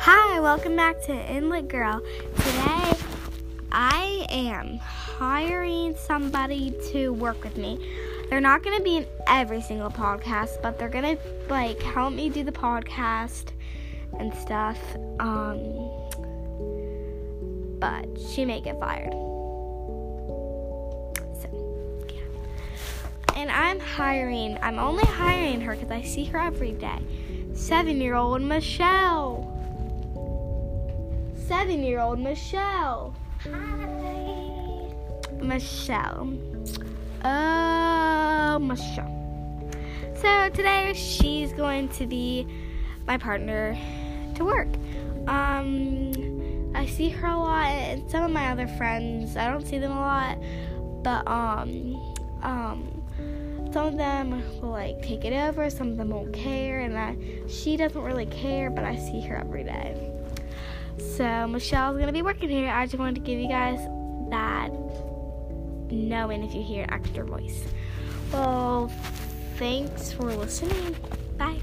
Hi, welcome back to Inlet Girl. Today, I am hiring somebody to work with me. They're not going to be in every single podcast, but they're going to like help me do the podcast and stuff. Um, but she may get fired. So, yeah. And I'm hiring. I'm only hiring her because I see her every day. Seven-year-old Michelle seven year old Michelle. Hi. Michelle. Oh, Michelle. So today she's going to be my partner to work. Um, I see her a lot, and some of my other friends, I don't see them a lot, but um, um, some of them will like take it over, some of them won't care, and I, she doesn't really care, but I see her every day. So Michelle's gonna be working here. I just wanted to give you guys that knowing if you hear extra voice. Well, thanks for listening. Bye.